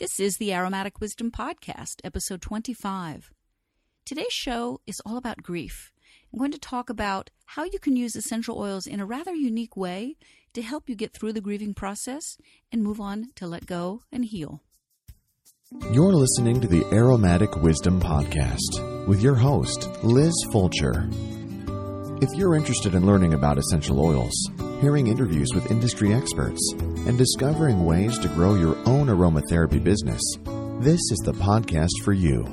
This is the Aromatic Wisdom Podcast, episode 25. Today's show is all about grief. I'm going to talk about how you can use essential oils in a rather unique way to help you get through the grieving process and move on to let go and heal. You're listening to the Aromatic Wisdom Podcast with your host, Liz Fulcher. If you're interested in learning about essential oils, hearing interviews with industry experts, and discovering ways to grow your own aromatherapy business, this is the podcast for you.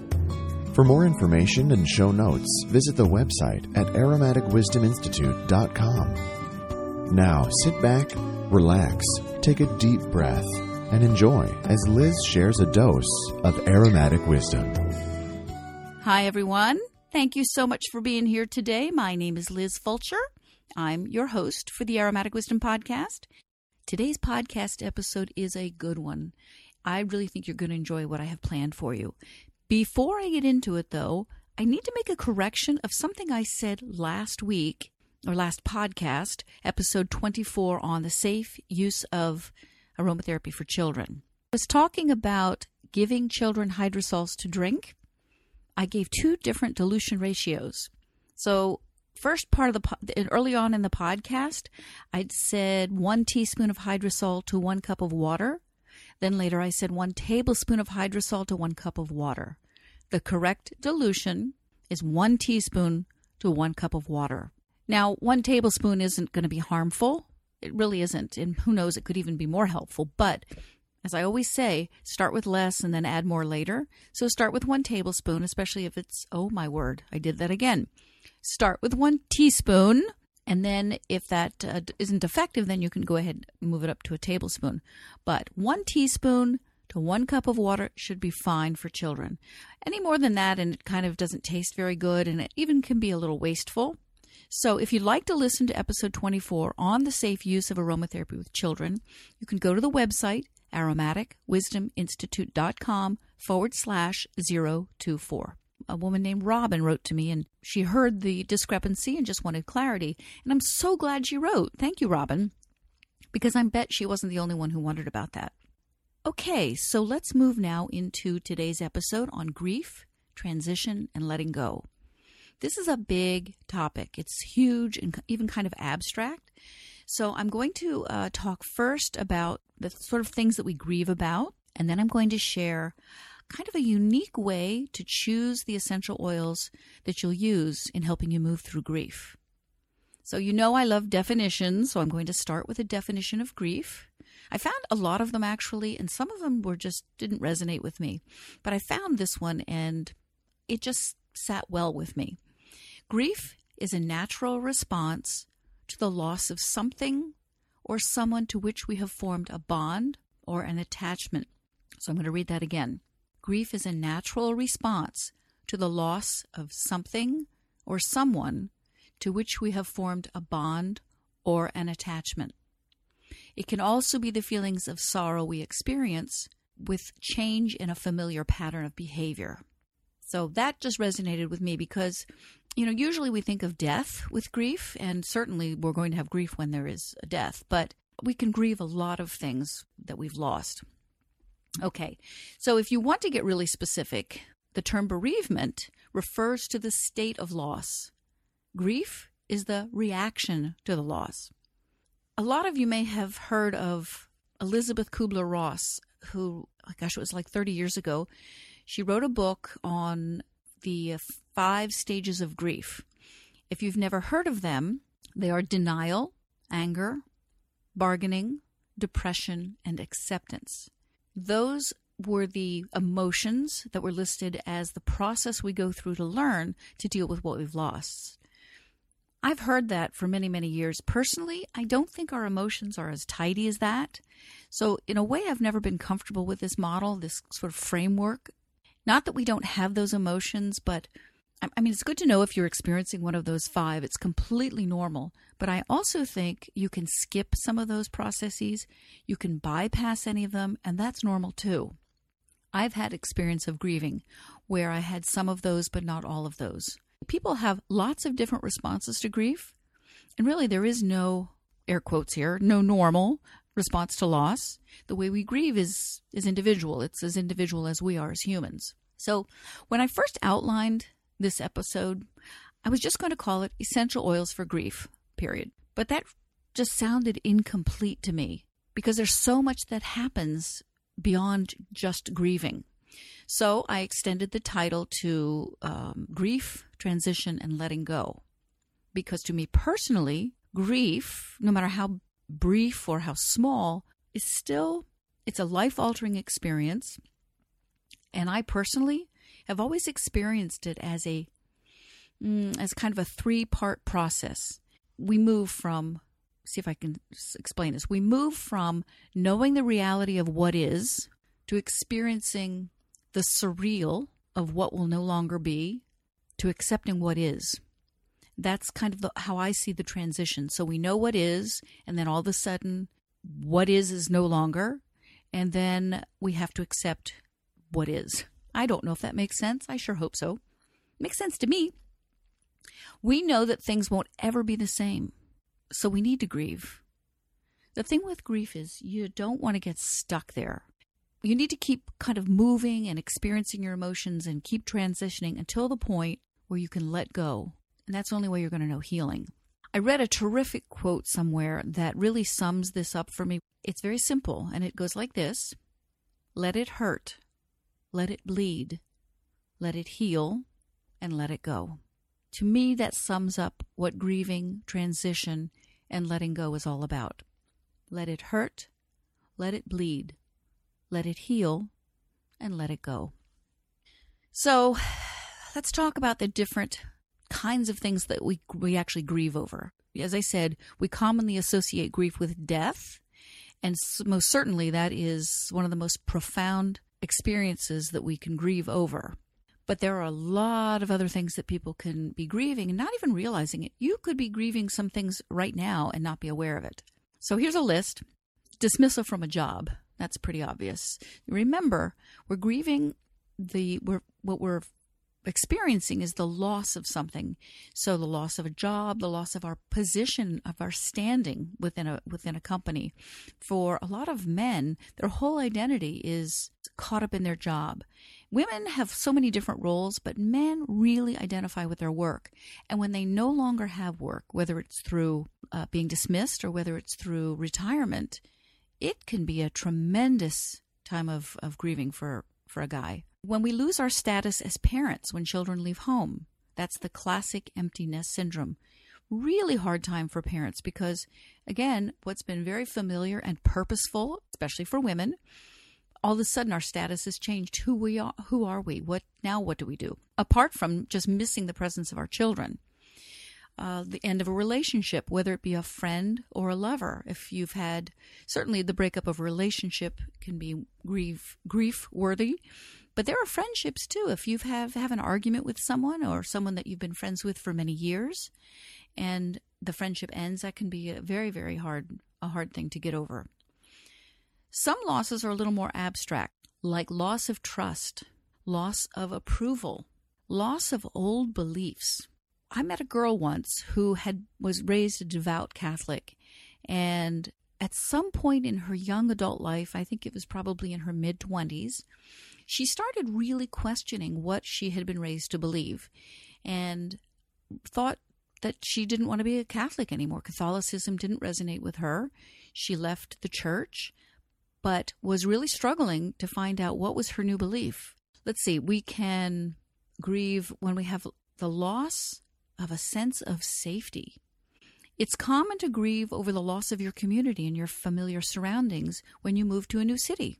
For more information and show notes, visit the website at aromaticwisdominstitute.com. Now sit back, relax, take a deep breath, and enjoy as Liz shares a dose of aromatic wisdom. Hi, everyone. Thank you so much for being here today. My name is Liz Fulcher. I'm your host for the Aromatic Wisdom Podcast. Today's podcast episode is a good one. I really think you're going to enjoy what I have planned for you. Before I get into it, though, I need to make a correction of something I said last week or last podcast, episode 24 on the safe use of aromatherapy for children. I was talking about giving children hydrosols to drink. I gave two different dilution ratios. So first part of the early on in the podcast, I'd said one teaspoon of hydrosol to one cup of water. Then later I said one tablespoon of hydrosol to one cup of water. The correct dilution is one teaspoon to one cup of water. Now, one tablespoon isn't going to be harmful. It really isn't. And who knows, it could even be more helpful. But as I always say, start with less and then add more later. So start with one tablespoon, especially if it's, oh my word, I did that again. Start with one teaspoon, and then if that uh, not effective, then you can go ahead and move it up to a tablespoon. But one teaspoon to one cup of water should be fine for children. Any more than that, and it kind of doesn't taste very good, and it even can be a little wasteful. So, if you'd like to listen to episode 24 on the safe use of aromatherapy with children, you can go to the website aromaticwisdominstitute.com forward slash 024 a woman named Robin wrote to me and she heard the discrepancy and just wanted clarity. And I'm so glad she wrote. Thank you, Robin, because I bet she wasn't the only one who wondered about that. Okay, so let's move now into today's episode on grief, transition, and letting go. This is a big topic. It's huge and even kind of abstract. So I'm going to uh, talk first about the sort of things that we grieve about, and then I'm going to share kind of a unique way to choose the essential oils that you'll use in helping you move through grief. So, you know, I love definitions, so I'm going to start with a definition of grief. I found a lot of them actually, and some of them were just didn't resonate with me. But I found this one and it just sat well with me. Grief is a natural response to the loss of something or someone to which we have formed a bond or an attachment. So I'm going to read that again. Grief is a natural response to the loss of something or someone to which we have formed a bond or an attachment. It can also be the feelings of sorrow we experience with change in a familiar pattern of behavior. So that just resonated with me because, you know, usually we think of death with grief, and certainly we're going to have grief when there is a death, but we can grieve a lot of things that we've lost. Okay, so if you want to get really specific, the term bereavement refers to the state of loss. Grief is the reaction to the loss. A lot of you may have heard of Elisabeth Kubler Ross, who, oh gosh, it was like 30 years ago. She wrote a book on the five stages of grief. If you've never heard of them, they are denial, anger, bargaining, depression, and acceptance. Those were the emotions that were listed as the process we go through to learn to deal with what we've lost. I've heard that for many, many years. Personally, I don't think our emotions are as tidy as that. So, in a way, I've never been comfortable with this model, this sort of framework. Not that we don't have those emotions, but I mean, it's good to know if you're experiencing one of those five. It's completely normal. But I also think you can skip some of those processes. You can bypass any of them, and that's normal too. I've had experience of grieving where I had some of those, but not all of those. People have lots of different responses to grief. And really, there is no, air quotes here, no normal. response to loss. The way we grieve is is individual. It's as individual as we are as humans. So, when I first outlined this episode, I was just going to call it essential oils for grief, period. But that just sounded incomplete to me because there's so much that happens beyond just grieving. So I extended the title to um, Grief, Transition, and Letting Go. Because to me personally, grief, no matter how brief or how small, is still it's a life-altering experience. And I personally have always experienced it as a mm, as kind of a three-part process. We move from see if I can explain this. We move from knowing the reality of what is to experiencing the surreal of what will no longer be to accepting what is. That's kind of the, how I see the transition. So we know what is, and then all of a sudden, what is is no longer, and then we have to accept what is. I don't know if that makes sense. I sure hope so. Makes sense to me. We know that things won't ever be the same, so we need to grieve. The thing with grief is you don't want to get stuck there you need to keep kind of moving and experiencing your emotions and keep transitioning until the point where you can let go. And that's the only way you're going to know healing. I read a terrific quote somewhere that really sums this up for me. It's very simple, and it goes like this Let it hurt, let it bleed, let it heal, and let it go. To me, that sums up what grieving, transition, and letting go is all about. Let it hurt, let it bleed, let it heal, and let it go. So, let's talk about the different kinds of things that we we actually grieve over. As I said, we commonly associate grief with death, and most certainly that is one of the most profound experiences that we can grieve over. But there are a lot of other things that people can be grieving and not even realizing it. You could be grieving some things right now and not be aware of it. So here's a list dismissal from a job. That's pretty obvious. Remember, we're grieving the we're what we're experiencing is the loss of something. So the loss of a job, the loss of our position, of our standing within a within a company. For a lot of men, their whole identity is caught up in their job. Women have so many different roles, but men really identify with their work. And when they no longer have work, whether it's through uh, being dismissed or whether it's through retirement, it can be a tremendous time of, of grieving for, for a guy. When we lose our status as parents when children leave home, that's the classic empty nest syndrome. Really hard time for parents because, again, what's been very familiar and purposeful, especially for women, all of a sudden our status has changed. Who we are, who are we? What now? What do we do? Apart from just missing the presence of our children, uh, the end of a relationship, whether it be a friend or a lover. If you've had, certainly the breakup of a relationship can be grief grief worthy, but there are friendships too. If you have have an argument with someone or someone that you've been friends with for many years, and the friendship ends, that can be a very very hard a hard thing to get over. Some losses are a little more abstract, like loss of trust, loss of approval, loss of old beliefs I met a girl once who had was raised a devout Catholic and at some point in her young adult life, I think it was probably in her mid 20s, she started really questioning what she had been raised to believe and thought that she didn't want to be a Catholic anymore. Catholicism didn't resonate with her. She left the church, but was really struggling to find out what was her new belief. Let's see, we can grieve when we have the loss of a sense of safety. It's common to grieve over the loss of your community and your familiar surroundings when you move to a new city.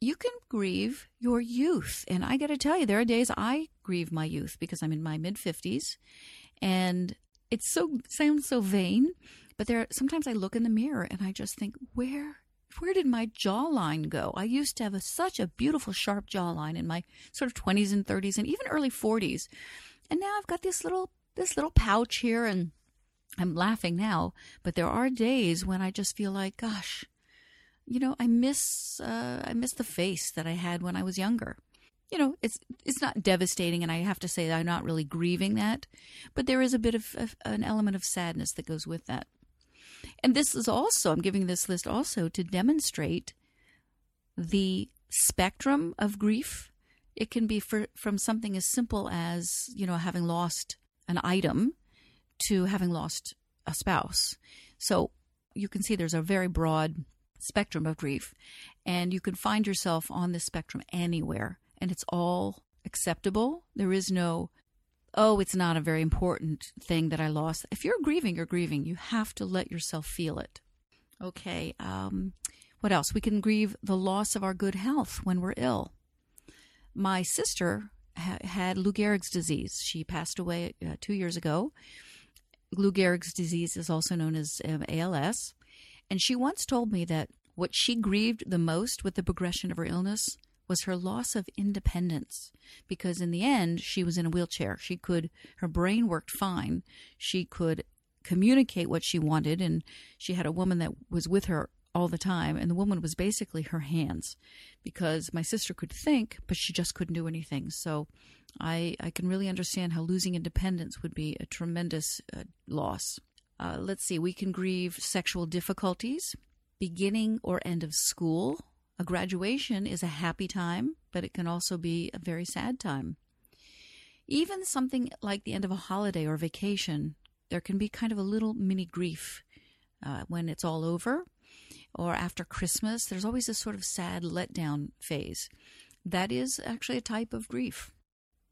You can grieve your youth. And I got to tell you, there are days I grieve my youth because I'm in my mid 50s. And it so sounds so vain, but there sometimes I look in the mirror and I just think, where where did my jawline go? I used to have a, such a beautiful sharp jawline in my sort of 20s and 30s and even early 40s. And now I've got this little this little pouch here and I'm laughing now, but there are days when I just feel like, gosh, you know, I miss uh, I miss the face that I had when I was younger. You know, it's it's not devastating, and I have to say that I'm not really grieving that, but there is a bit of, of an element of sadness that goes with that. And this is also, I'm giving this list also to demonstrate the spectrum of grief. It can be for, from something as simple as, you know, having lost an item to having lost a spouse. So you can see there's a very broad spectrum of grief, and you can find yourself on this spectrum anywhere, and it's all acceptable. There is no, oh, it's not a very important thing that I lost. If you're grieving, you're grieving. You have to let yourself feel it. Okay. Um, what else? We can grieve the loss of our good health when we're ill. My sister ha- had Lou Gehrig's disease. She passed away uh, two years ago. Lou Gehrig's disease is also known as um, ALS. And she once told me that what she grieved the most with the progression of her illness was her loss of independence because in the end she was in a wheelchair. She could her brain worked fine. She could communicate what she wanted and she had a woman that was with her all the time and the woman was basically her hands because my sister could think but she just couldn't do anything. So i i can really understand how losing independence would be a tremendous uh, loss uh, let's see we can grieve sexual difficulties beginning or end of school a graduation is a happy time, but it can also be a very sad time. Even something like the end of a holiday or vacation, there can be kind of a little mini grief uh, when it's all over. Or after Christmas, there's always this sort of sad letdown phase. That is actually a type of grief.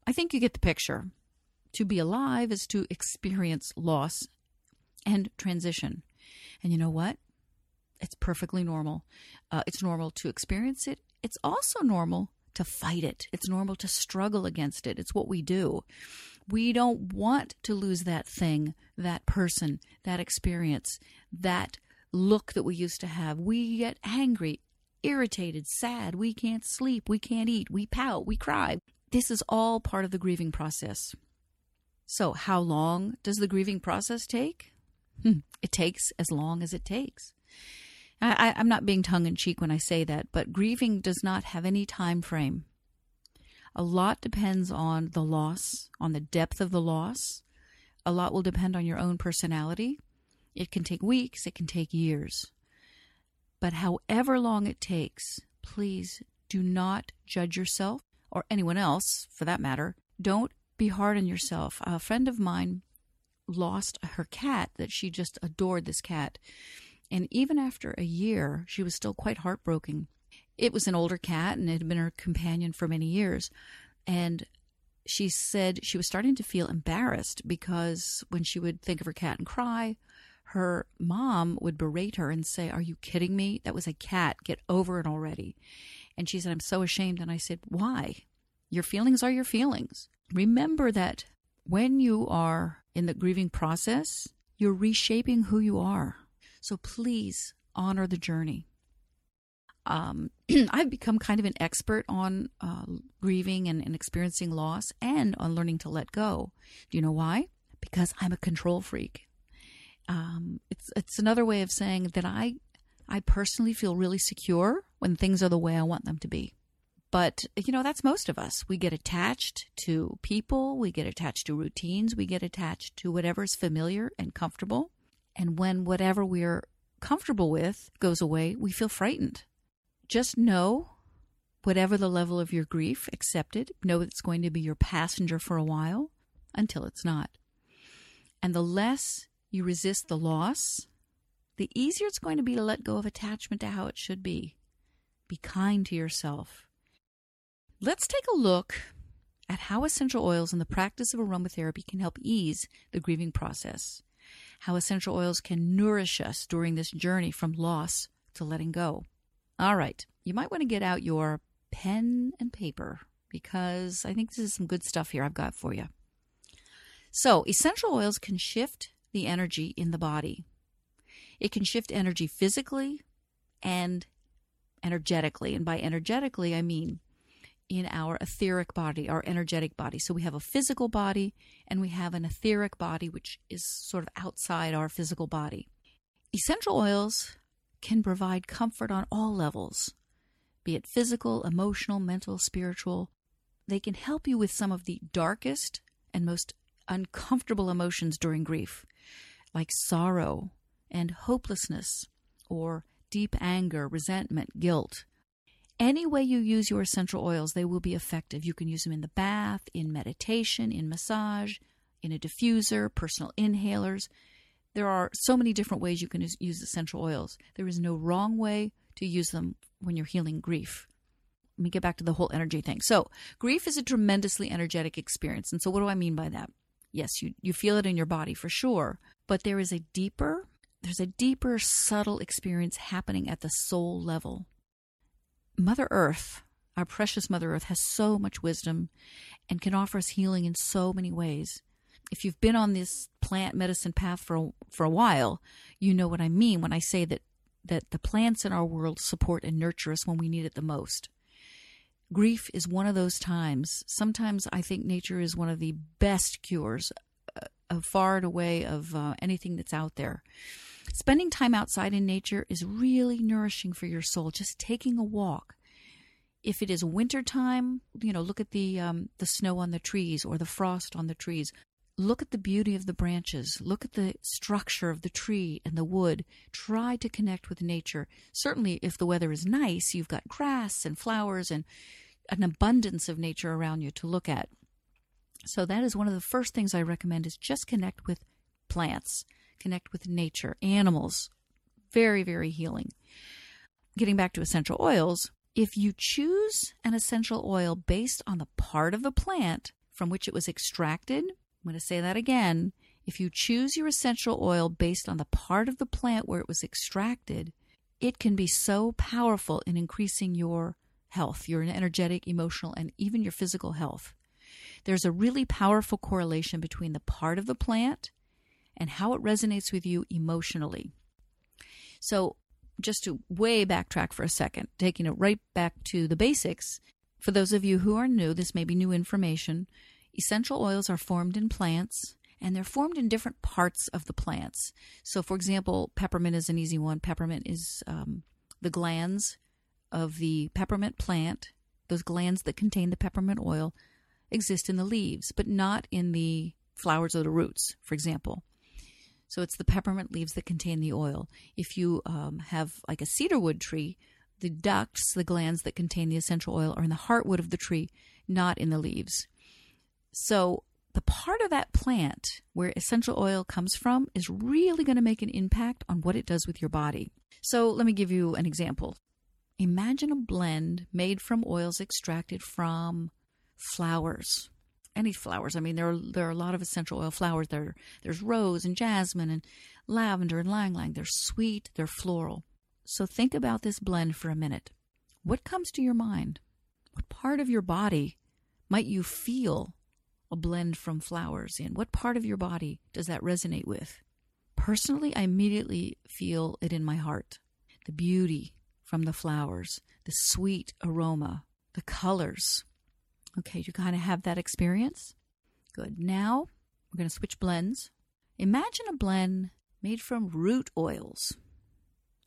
I think you get the picture. To be alive is to experience loss and transition. And you know what? It's perfectly normal. Uh, it's normal to experience it. It's also normal to fight it. It's normal to struggle against it. It's what we do. We don't want to lose that thing, that person, that experience, that look that we used to have. We get angry, irritated, sad. We can't sleep. We can't eat. We pout. We cry. This is all part of the grieving process. So, how long does the grieving process take? Hmm, it takes as long as it takes. I, I'm not being tongue in cheek when I say that, but grieving does not have any time frame. A lot depends on the loss, on the depth of the loss. A lot will depend on your own personality. It can take weeks, it can take years. But however long it takes, please do not judge yourself or anyone else for that matter. Don't be hard on yourself. A friend of mine lost her cat that she just adored this cat and even after a year, she was still quite heartbroken. It was an older cat and it had been her companion for many years. And she said she was starting to feel embarrassed because when she would think of her cat and cry, her mom would berate her and say, Are you kidding me? That was a cat. Get over it already. And she said, I'm so ashamed. And I said, Why? Your feelings are your feelings. Remember that when you are in the grieving process, you're reshaping who you are. So please honor the journey. Um, I've become kind of an expert on uh, grieving and, and experiencing loss and on learning to let go. Do you know why? Because I'm a control freak. Um, it's it's another way of saying that I I personally feel really secure when things are the way I want them to be. But you know that's most of us. We get attached to people, we get attached to routines, we get attached to whatever's familiar and comfortable. And when whatever we're comfortable with goes away, we feel frightened. Just know, whatever the level of your grief, accept it. Know it's going to be your passenger for a while until it's not. And the less you resist the loss, the easier it's going to be to let go of attachment to how it should be. Be kind to yourself. Let's take a look at how essential oils and the practice of aromatherapy can help ease the grieving process how essential oils can nourish us during this journey from loss to letting go. All right, you might want to get out your pen and paper because I think this is some good stuff here I've got for you. So, essential oils can shift the energy in the body. It can shift energy physically and energetically. And by energetically, I mean in our etheric body, our energetic body. So we have a physical body and we have an etheric body, which is sort of outside our physical body. Essential oils can provide comfort on all levels, be it physical, emotional, mental, spiritual. They can help you with some of the darkest and most uncomfortable emotions during grief, like sorrow and hopelessness or deep anger, resentment, guilt. Any way you use your essential oils, they will be effective. You can use them in the bath, in meditation, in massage, in a diffuser, personal inhalers. There are so many different ways you can use essential oils. There is no wrong way to use them when you're healing grief. Let me get back to the whole energy thing. So, grief is a tremendously energetic experience. And so, what do I mean by that? Yes, you, you feel it in your body for sure, but there is a deeper, there's a deeper, subtle experience happening at the soul level. Mother Earth, our precious Mother Earth, has so much wisdom and can offer us healing in so many ways. If you've been on this plant medicine path for a, for a while, you know what I mean when I say that that the plants in our world support and nurture us when we need it the most. Grief is one of those times. Sometimes I think nature is one of the best cures, uh, far and away of uh, anything that's out there. Spending time outside in nature is really nourishing for your soul. Just taking a walk. If it is winter time, you know, look at the um, the snow on the trees or the frost on the trees. Look at the beauty of the branches. Look at the structure of the tree and the wood. Try to connect with nature. Certainly, if the weather is nice, you've got grass and flowers and an abundance of nature around you to look at. So that is one of the first things I recommend is just connect with plants connect with nature, animals. Very, very healing. Getting back to essential oils, if you choose an essential oil based on the part of the plant from which it was extracted, I'm going to say that again. If you choose your essential oil based on the part of the plant where it was extracted, it can be so powerful in increasing your health, your energetic, emotional, and even your physical health. There's a really powerful correlation between the part of the plant and how it resonates with you emotionally. So, just to way backtrack for a second, taking it right back to the basics, for those of you who are new, this may be new information. Essential oils are formed in plants and they're formed in different parts of the plants. So, for example, peppermint is an easy one. Peppermint is um, the glands of the peppermint plant. Those glands that contain the peppermint oil exist in the leaves, but not in the flowers or the roots, for example. So it's the peppermint leaves that contain the oil. If you um, have like a cedarwood tree, the ducts, the glands that contain the essential oil, are in the heartwood of the tree, not in the leaves. So the part of that plant where essential oil comes from is really going to make an impact on what it does with your body. So let me give you an example. Imagine a blend made from oils extracted from flowers any flowers. I mean, there are there are a lot of essential oil flowers. There there's rose and jasmine and lavender and ylang ylang. They're sweet. They're floral. So think about this blend for a minute. What comes to your mind? What part of your body might you feel a blend from flowers in? What part of your body does that resonate with? Personally, I immediately feel it in my heart. The beauty from the flowers, the sweet aroma, the colors, Okay, you kind of have that experience? Good. Now we're going to switch blends. Imagine a blend made from root oils,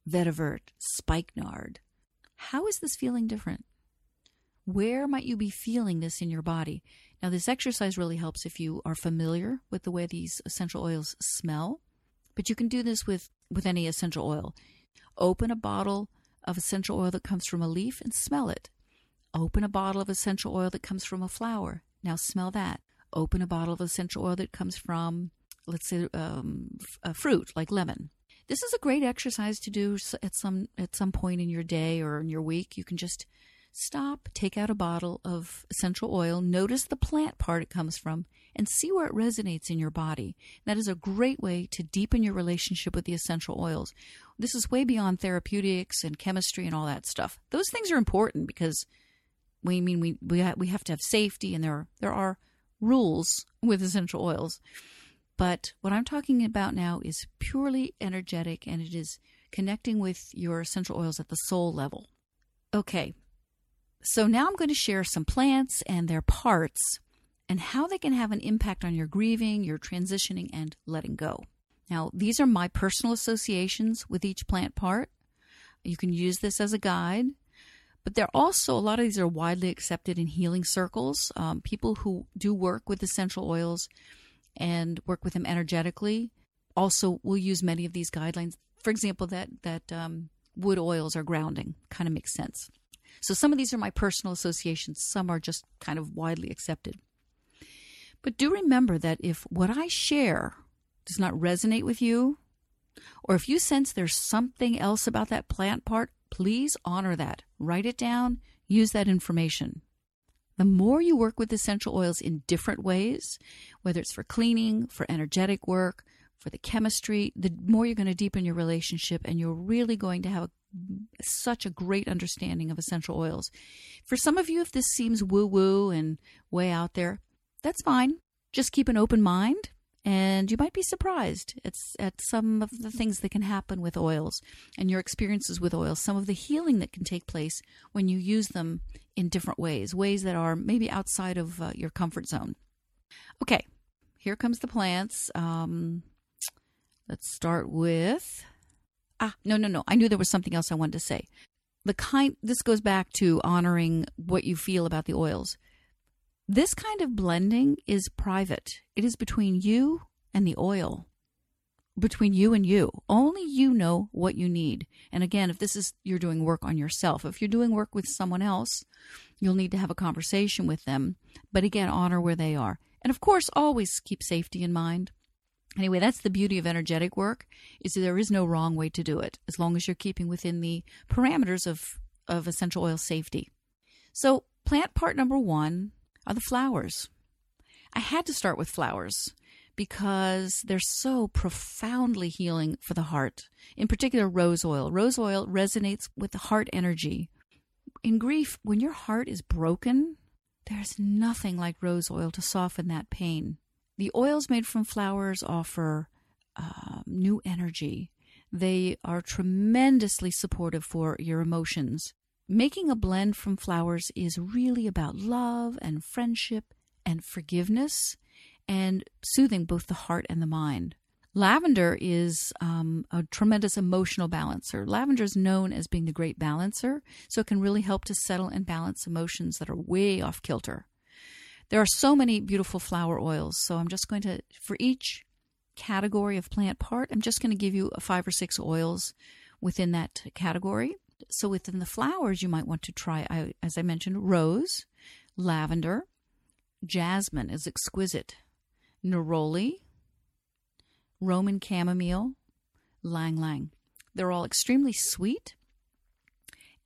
vetiver, spikenard. How is this feeling different? Where might you be feeling this in your body? Now, this exercise really helps if you are familiar with the way these essential oils smell, but you can do this with, with any essential oil. Open a bottle of essential oil that comes from a leaf and smell it. Open a bottle of essential oil that comes from a flower. Now smell that. Open a bottle of essential oil that comes from, let's say, um, a fruit like lemon. This is a great exercise to do at some at some point in your day or in your week. You can just stop, take out a bottle of essential oil, notice the plant part it comes from, and see where it resonates in your body. That is a great way to deepen your relationship with the essential oils. This is way beyond therapeutics and chemistry and all that stuff. Those things are important because we mean we we ha- we have to have safety, and there are, there are rules with essential oils. But what I'm talking about now is purely energetic, and it is connecting with your essential oils at the soul level. Okay, so now I'm going to share some plants and their parts and how they can have an impact on your grieving, your transitioning, and letting go. Now, these are my personal associations with each plant part. You can use this as a guide. But they're also, a lot of these are widely accepted in healing circles. Um, people who do work with essential oils and work with them energetically also will use many of these guidelines. For example, that that um, wood oils are grounding kind of makes sense. So some of these are my personal associations. Some are just kind of widely accepted. But do remember that if what I share does not resonate with you, or if you sense there's something else about that plant part, please honor that. Write it down, use that information. The more you work with essential oils in different ways, whether it's for cleaning, for energetic work, for the chemistry, the more you're going to deepen your relationship and you're really going to have a, such a great understanding of essential oils. For some of you, if this seems woo woo and way out there, that's fine. Just keep an open mind and you might be surprised at, at some of the things that can happen with oils and your experiences with oils, some of the healing that can take place when you use them in different ways, ways that are maybe outside of uh, your comfort zone. Okay, here comes the plants. Um, let's start with. Ah, no, no, no. I knew there was something else I wanted to say. The kind, this goes back to honoring what you feel about the oils. This kind of blending is private. It is between you and the oil, between you and you. Only you know what you need. And again, if this is you're doing work on yourself, if you're doing work with someone else, you'll need to have a conversation with them. But again, honor where they are. And of course, always keep safety in mind. Anyway, that's the beauty of energetic work is there is no wrong way to do it as long as you're keeping within the parameters of, of essential oil safety. So, plant part number one are the flowers. I had to start with flowers because they're so profoundly healing for the heart. In particular, rose oil. Rose oil resonates with the heart energy. In grief, when your heart is broken, there's nothing like rose oil to soften that pain. The oils made from flowers offer uh, new energy. They are tremendously supportive for your emotions. Making a blend from flowers is really about love and friendship and forgiveness and soothing both the heart and the mind. Lavender is um, a tremendous emotional balancer. Lavender is known as being the great balancer, so it can really help to settle and balance emotions that are way off kilter. There are so many beautiful flower oils, so I'm just going to, for each category of plant part, I'm just going to give you five or six oils within that category. So within the flowers, you might want to try, as I mentioned, rose, lavender, jasmine is exquisite, neroli, Roman chamomile, ylang ylang. They're all extremely sweet,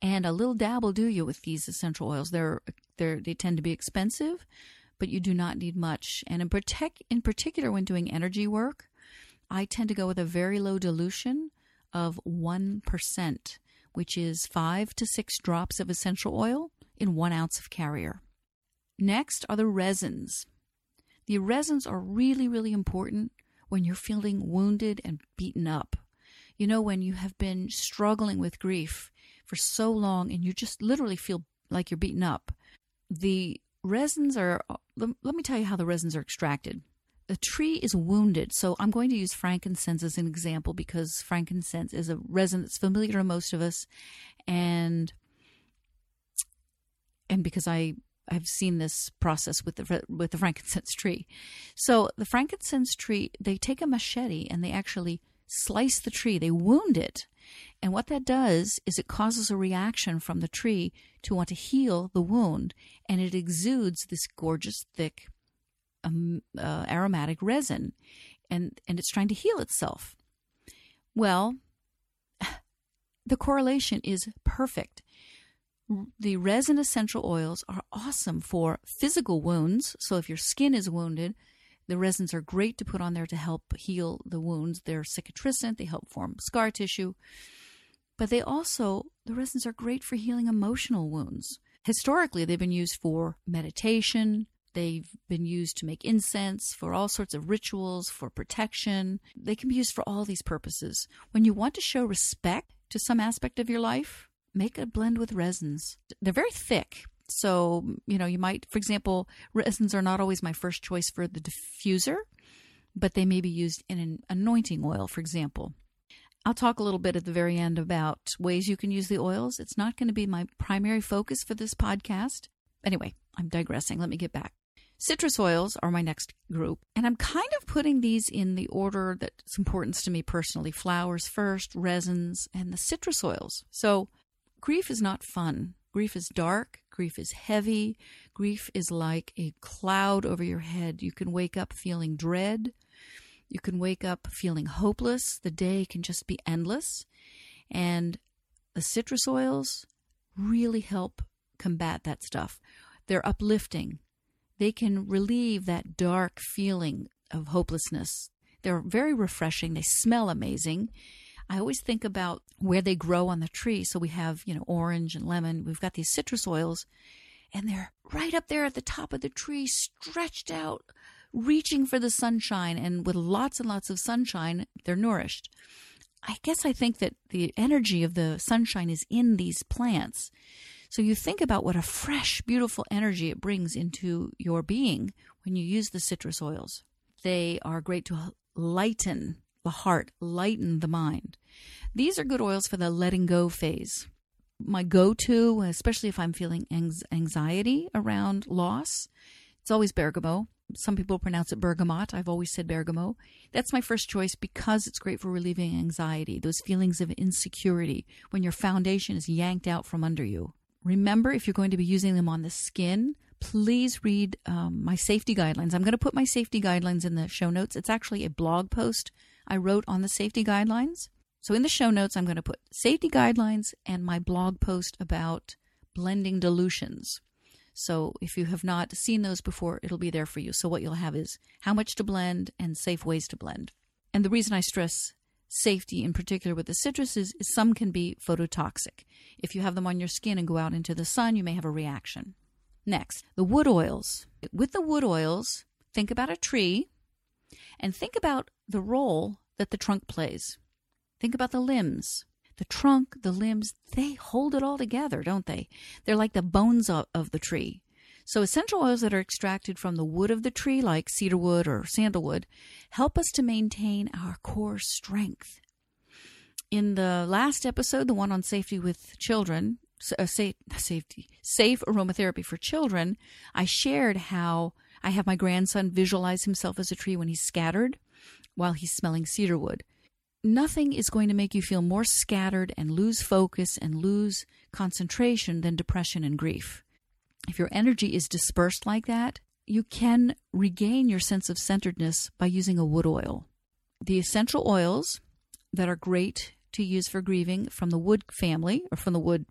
and a little dab will do you with these essential oils. They're, they're they tend to be expensive, but you do not need much. And in, protect, in particular, when doing energy work, I tend to go with a very low dilution of 1% which is five to six drops of essential oil in one ounce of carrier. Next are the resins. The resins are really, really important when you're feeling wounded and beaten up. You know, when you have been struggling with grief for so long and you just literally feel like you're beaten up. The resins are, let me tell you how the resins are extracted the tree is wounded. So I'm going to use frankincense as an example because frankincense is a resin that's familiar to most of us, and and because I I've seen this process with the with the frankincense tree. So the frankincense tree, they take a machete and they actually slice the tree. They wound it. And what that does is it causes a reaction from the tree to want to heal the wound, and it exudes this gorgeous, thick um, uh, aromatic resin, and and it's trying to heal itself. Well, the correlation is perfect. The resin essential oils are awesome for physical wounds. So if your skin is wounded, the resins are great to put on there to help heal the wounds. They're cicatrisant, they help form scar tissue. But they also, the resins are great for healing emotional wounds. Historically, they've been used for meditation, They've been used to make incense, for all sorts of rituals, for protection. They can be used for all these purposes. When you want to show respect to some aspect of your life, make a blend with resins. They're very thick. So, you know, you might, for example, resins are not always my first choice for the diffuser, but they may be used in an anointing oil, for example. I'll talk a little bit at the very end about ways you can use the oils. It's not going to be my primary focus for this podcast. Anyway, I'm digressing. Let me get back. Citrus oils are my next group, and I'm kind of putting these in the order that's importance to me personally flowers first, resins, and the citrus oils. So, grief is not fun. Grief is dark, grief is heavy, grief is like a cloud over your head. You can wake up feeling dread, you can wake up feeling hopeless. The day can just be endless. And the citrus oils really help combat that stuff. They're uplifting, they can relieve that dark feeling of hopelessness. They're very refreshing. They smell amazing. I always think about where they grow on the tree. So we have, you know, orange and lemon. We've got these citrus oils, and they're right up there at the top of the tree, stretched out, reaching for the sunshine. And with lots and lots of sunshine, they're nourished. I guess I think that the energy of the sunshine is in these plants. So you think about what a fresh, beautiful energy it brings into your being when you use the citrus oils. They are great to lighten the heart, lighten the mind. These are good oils for the letting go phase. My go to, especially if I'm feeling anxiety around loss, it's always bergamot. Some people pronounce it bergamot. I've always said bergamot. That's my first choice because it's great for relieving anxiety, those feelings of insecurity when your foundation is yanked out from under you. Remember, if you're going to be using them on the skin, please read um, my safety guidelines. I'm going to put my safety guidelines in the show notes. It's actually a blog post I wrote on the safety guidelines. So in the show notes, I'm going to put safety guidelines and my blog post about blending dilutions. So if you have not seen those before, it'll be there for you. So what you'll have is how much to blend and safe ways to blend. And the reason I stress safety in particular with the citruses is some can be phototoxic. If you have them on your skin and go out into the sun, you may have a reaction. Next, the wood oils. With the wood oils, think about a tree and think about the role that the trunk plays. Think about the limbs. The trunk, the limbs, they hold it all together, don't they? They're like the bones of, of the tree. So, essential oils that are extracted from the wood of the tree, like cedarwood or sandalwood, help us to maintain our core strength. In the last episode, the one on safety with children, uh, safe, safety, safe aromatherapy for children, I shared how I have my grandson visualize himself as a tree when he's scattered while he's smelling cedarwood. Nothing is going to make you feel more scattered and lose focus and lose concentration than depression and grief if your energy is dispersed like that, you can regain your sense of centeredness by using a wood oil. The essential oils that are great to use for grieving from the wood family or from the wood,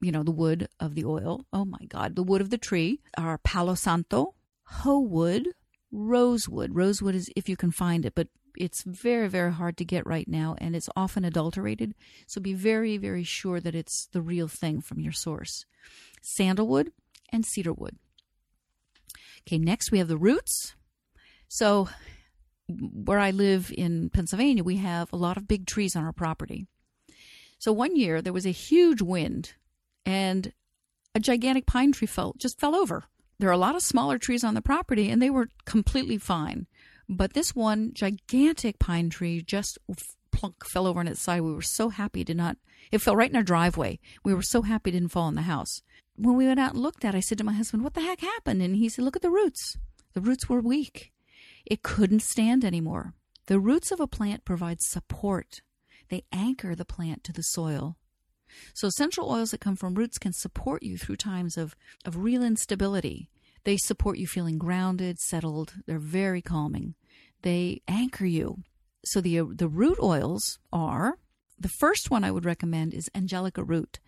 you know, the wood of the oil. Oh my God, the wood of the tree are Palo Santo, ho wood, rosewood. Rosewood is if you can find it, but it's very, very hard to get right now and it's often adulterated. So be very, very sure that it's the real thing from your source. Sandalwood, and cedarwood. Okay, next we have the roots. So, where I live in Pennsylvania, we have a lot of big trees on our property. So, one year there was a huge wind and a gigantic pine tree fell, just fell over. There are a lot of smaller trees on the property and they were completely fine. But this one gigantic pine tree just plunk fell over on its side. We were so happy to not, it fell right in our driveway. We were so happy it didn't fall in the house when we went out and looked at it, I said to my husband, What the heck happened? And he said, Look at the roots. The roots were weak. It couldn't stand anymore. The roots of a plant provide support, they anchor the plant to the soil. So, essential oils that come from roots can support you through times of, of real instability. They support you feeling grounded, settled. They're very calming. They anchor you. So, the, uh, the root oils are the first one I would recommend is Angelica root.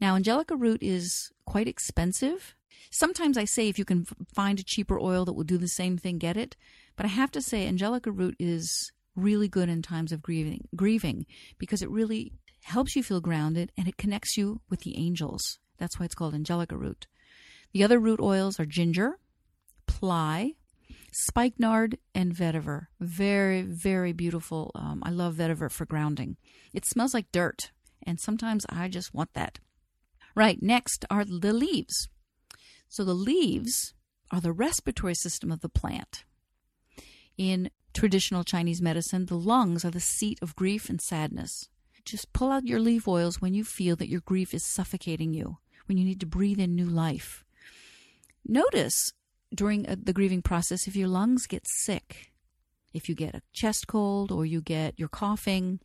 Now, Angelica root is quite expensive. Sometimes I say if you can find a cheaper oil that will do the same thing, get it. But I have to say, Angelica root is really good in times of grieving, grieving because it really helps you feel grounded and it connects you with the angels. That's why it's called Angelica root. The other root oils are ginger, plai, spikenard, and vetiver. Very, very beautiful. Um, I love vetiver for grounding. It smells like dirt, and sometimes I just want that. Right, next are the leaves. So the leaves are the respiratory system of the plant. In traditional Chinese medicine, the lungs are the seat of grief and sadness. Just pull out your leaf oils when you feel that your grief is suffocating you, when you need to breathe in new life. Notice during uh, the grieving process, if your lungs get sick, if you get a chest cold or you get you're coughing,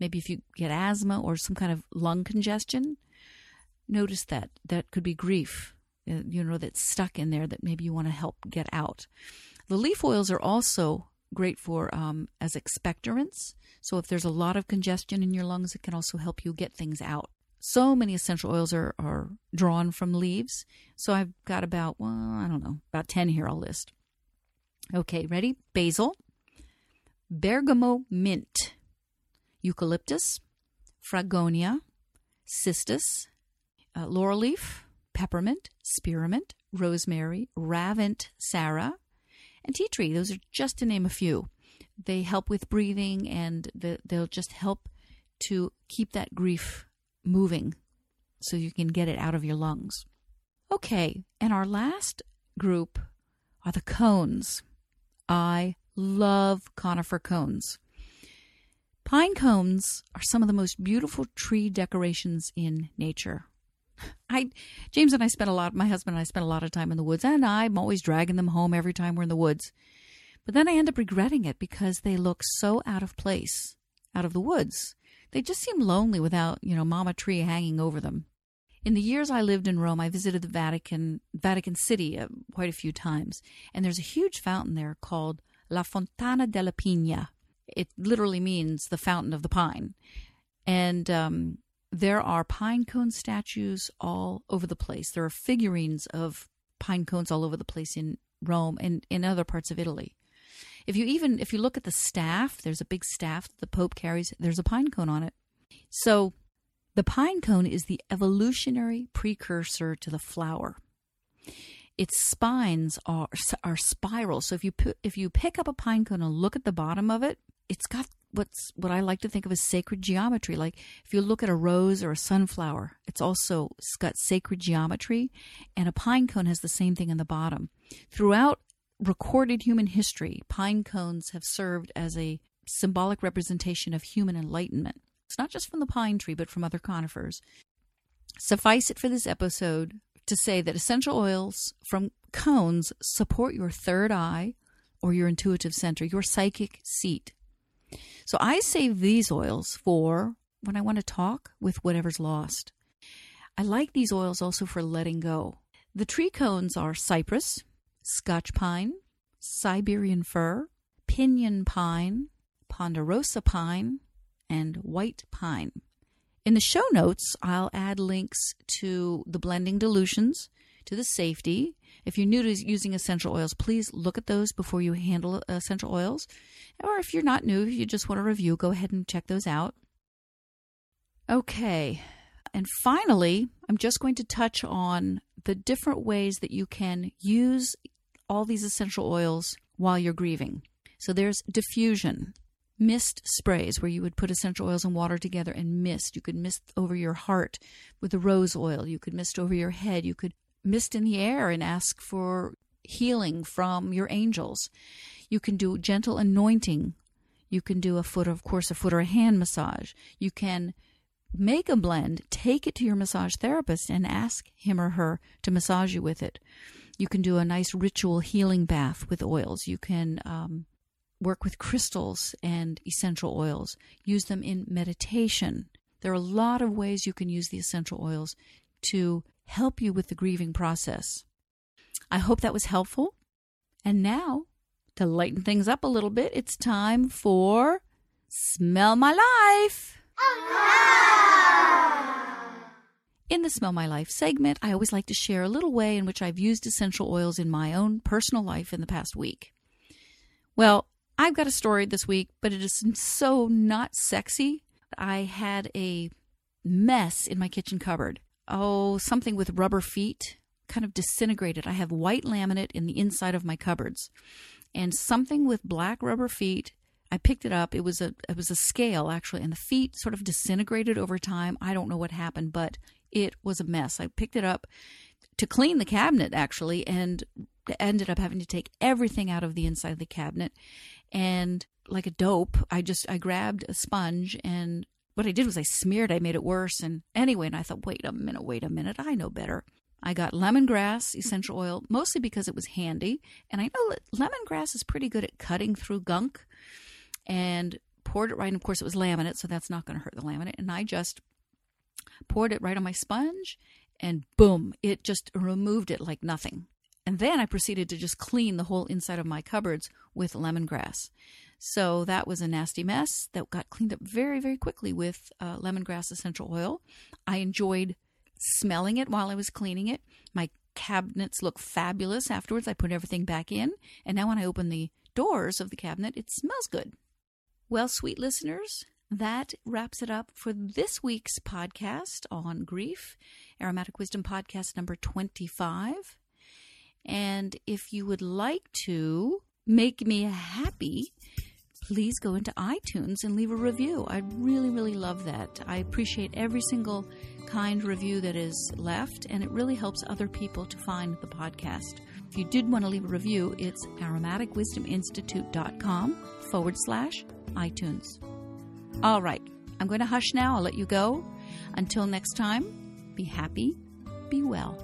maybe if you get asthma or some kind of lung congestion, notice that that could be grief, uh, you know, that's stuck in there that maybe you want to help get out. The leaf oils are also great for um, as expectorants. So if there's a lot of congestion in your lungs, it can also help you get things out. So many essential oils are, are drawn from leaves. So I've got about, well, I don't know, about 10 here I'll list. Okay, ready? Basil, bergamot mint, eucalyptus, fragonia, cistus, uh, laurel leaf, peppermint, spearmint, rosemary, ravensara, and tea tree. Those are just to name a few. They help with breathing and the, they'll just help to keep that grief moving so you can get it out of your lungs. Okay, and our last group are the cones. I love conifer cones. Pine cones are some of the most beautiful tree decorations in nature. I James and I spent a lot my husband and I spent a lot of time in the woods and I'm always dragging them home every time we're in the woods. But then I end up regretting it because they look so out of place out of the woods. They just seem lonely without, you know, mama tree hanging over them. In the years I lived in Rome, I visited the Vatican, Vatican City uh, quite a few times, and there's a huge fountain there called La Fontana della Pigna. It literally means the fountain of the pine. And um, there are pine cone statues all over the place. There are figurines of pine cones all over the place in Rome and in other parts of Italy. If you even if you look at the staff, there's a big staff that the Pope carries. There's a pine cone on it. So the pine cone is the evolutionary precursor to the flower. Its spines are are spiral. So if you if you pick up a pine cone and look at the bottom of it, it's got what's what I like to think of as sacred geometry. Like if you look at a rose or a sunflower, it's also it's got sacred geometry, and a pine cone has the same thing in the bottom. Throughout recorded human history, pine cones have served as a symbolic representation of human enlightenment. It's not just from the pine tree, but from other conifers. Suffice it for this episode to say that essential oils from cones support your third eye or your intuitive center, your psychic seat. So I save these oils for when I want to talk with whatever's lost. I like these oils also for letting go. The tree cones are cypress, Scotch pine, Siberian fir, pinyon pine, ponderosa pine, and white pine. In the show notes, I'll add links to the blending dilutions, to the safety. If you're new to using essential oils, please look at those before you handle uh, essential oils. Or if you're not new, if you just want to review, go ahead and check those out. Okay. And finally, I'm just going to touch on the different ways that you can use all these essential oils while you're grieving. So there's diffusion, mist sprays where you would put essential oils and water together and mist. You could mist over your heart with the rose oil. You could mist over your head. You could mist in the air and ask for healing from your angels. You can do gentle anointing. You can do a foot, of course, a foot or a hand massage. You can make a blend, take it to your massage therapist, and ask him or her to massage you with it. You can do a nice ritual healing bath with oils. You can um, work with crystals and essential oils. Use them in meditation. There are a lot of ways you can use the essential oils to help you with the grieving process. I hope that was helpful. And now, to lighten things up a little bit, it's time for Smell My Life. In the Smell My Life segment, I always like to share a little way in which I've used essential oils in my own personal life in the past week. Well, I've got a story this week, but it is so not sexy. I had a mess in my kitchen cupboard. Oh, something with rubber feet kind of disintegrated. I have white laminate in the inside of my cupboards and something with black rubber feet. I picked it up. It was a it was a scale actually and the feet sort of disintegrated over time. I don't know what happened, but it was a mess. I picked it up to clean the cabinet actually and ended up having to take everything out of the inside of the cabinet and like a dope, I just I grabbed a sponge and what I did was I smeared, I made it worse and anyway, and I thought, wait a minute, wait a minute, I know better. I got lemongrass essential oil mostly because it was handy. And I know that lemongrass is pretty good at cutting through gunk and poured it right. And of course, it was laminate, so that's not going to hurt the laminate. And I just poured it right on my sponge and boom, it just removed it like nothing. And then I proceeded to just clean the whole inside of my cupboards with lemongrass. So that was a nasty mess that got cleaned up very, very quickly with uh, lemongrass essential oil. I enjoyed smelling it while I was cleaning it. My cabinets look fabulous afterwards. I put everything back in, and now when I open the doors of the cabinet, it smells good. Well, sweet listeners, that wraps it up for this week's podcast on grief, Aromatic Wisdom Podcast number 25. And if you would like to make me happy, please go into iTunes and leave a review. I'd really, really love that. I appreciate every single kind review that is left, and it really helps other people to find the podcast. If you did want to leave a review, it's aromaticwisdominstitute.com forward slash iTunes. All right, I'm going to hush now. I'll let you go. Until next time, be happy, be well.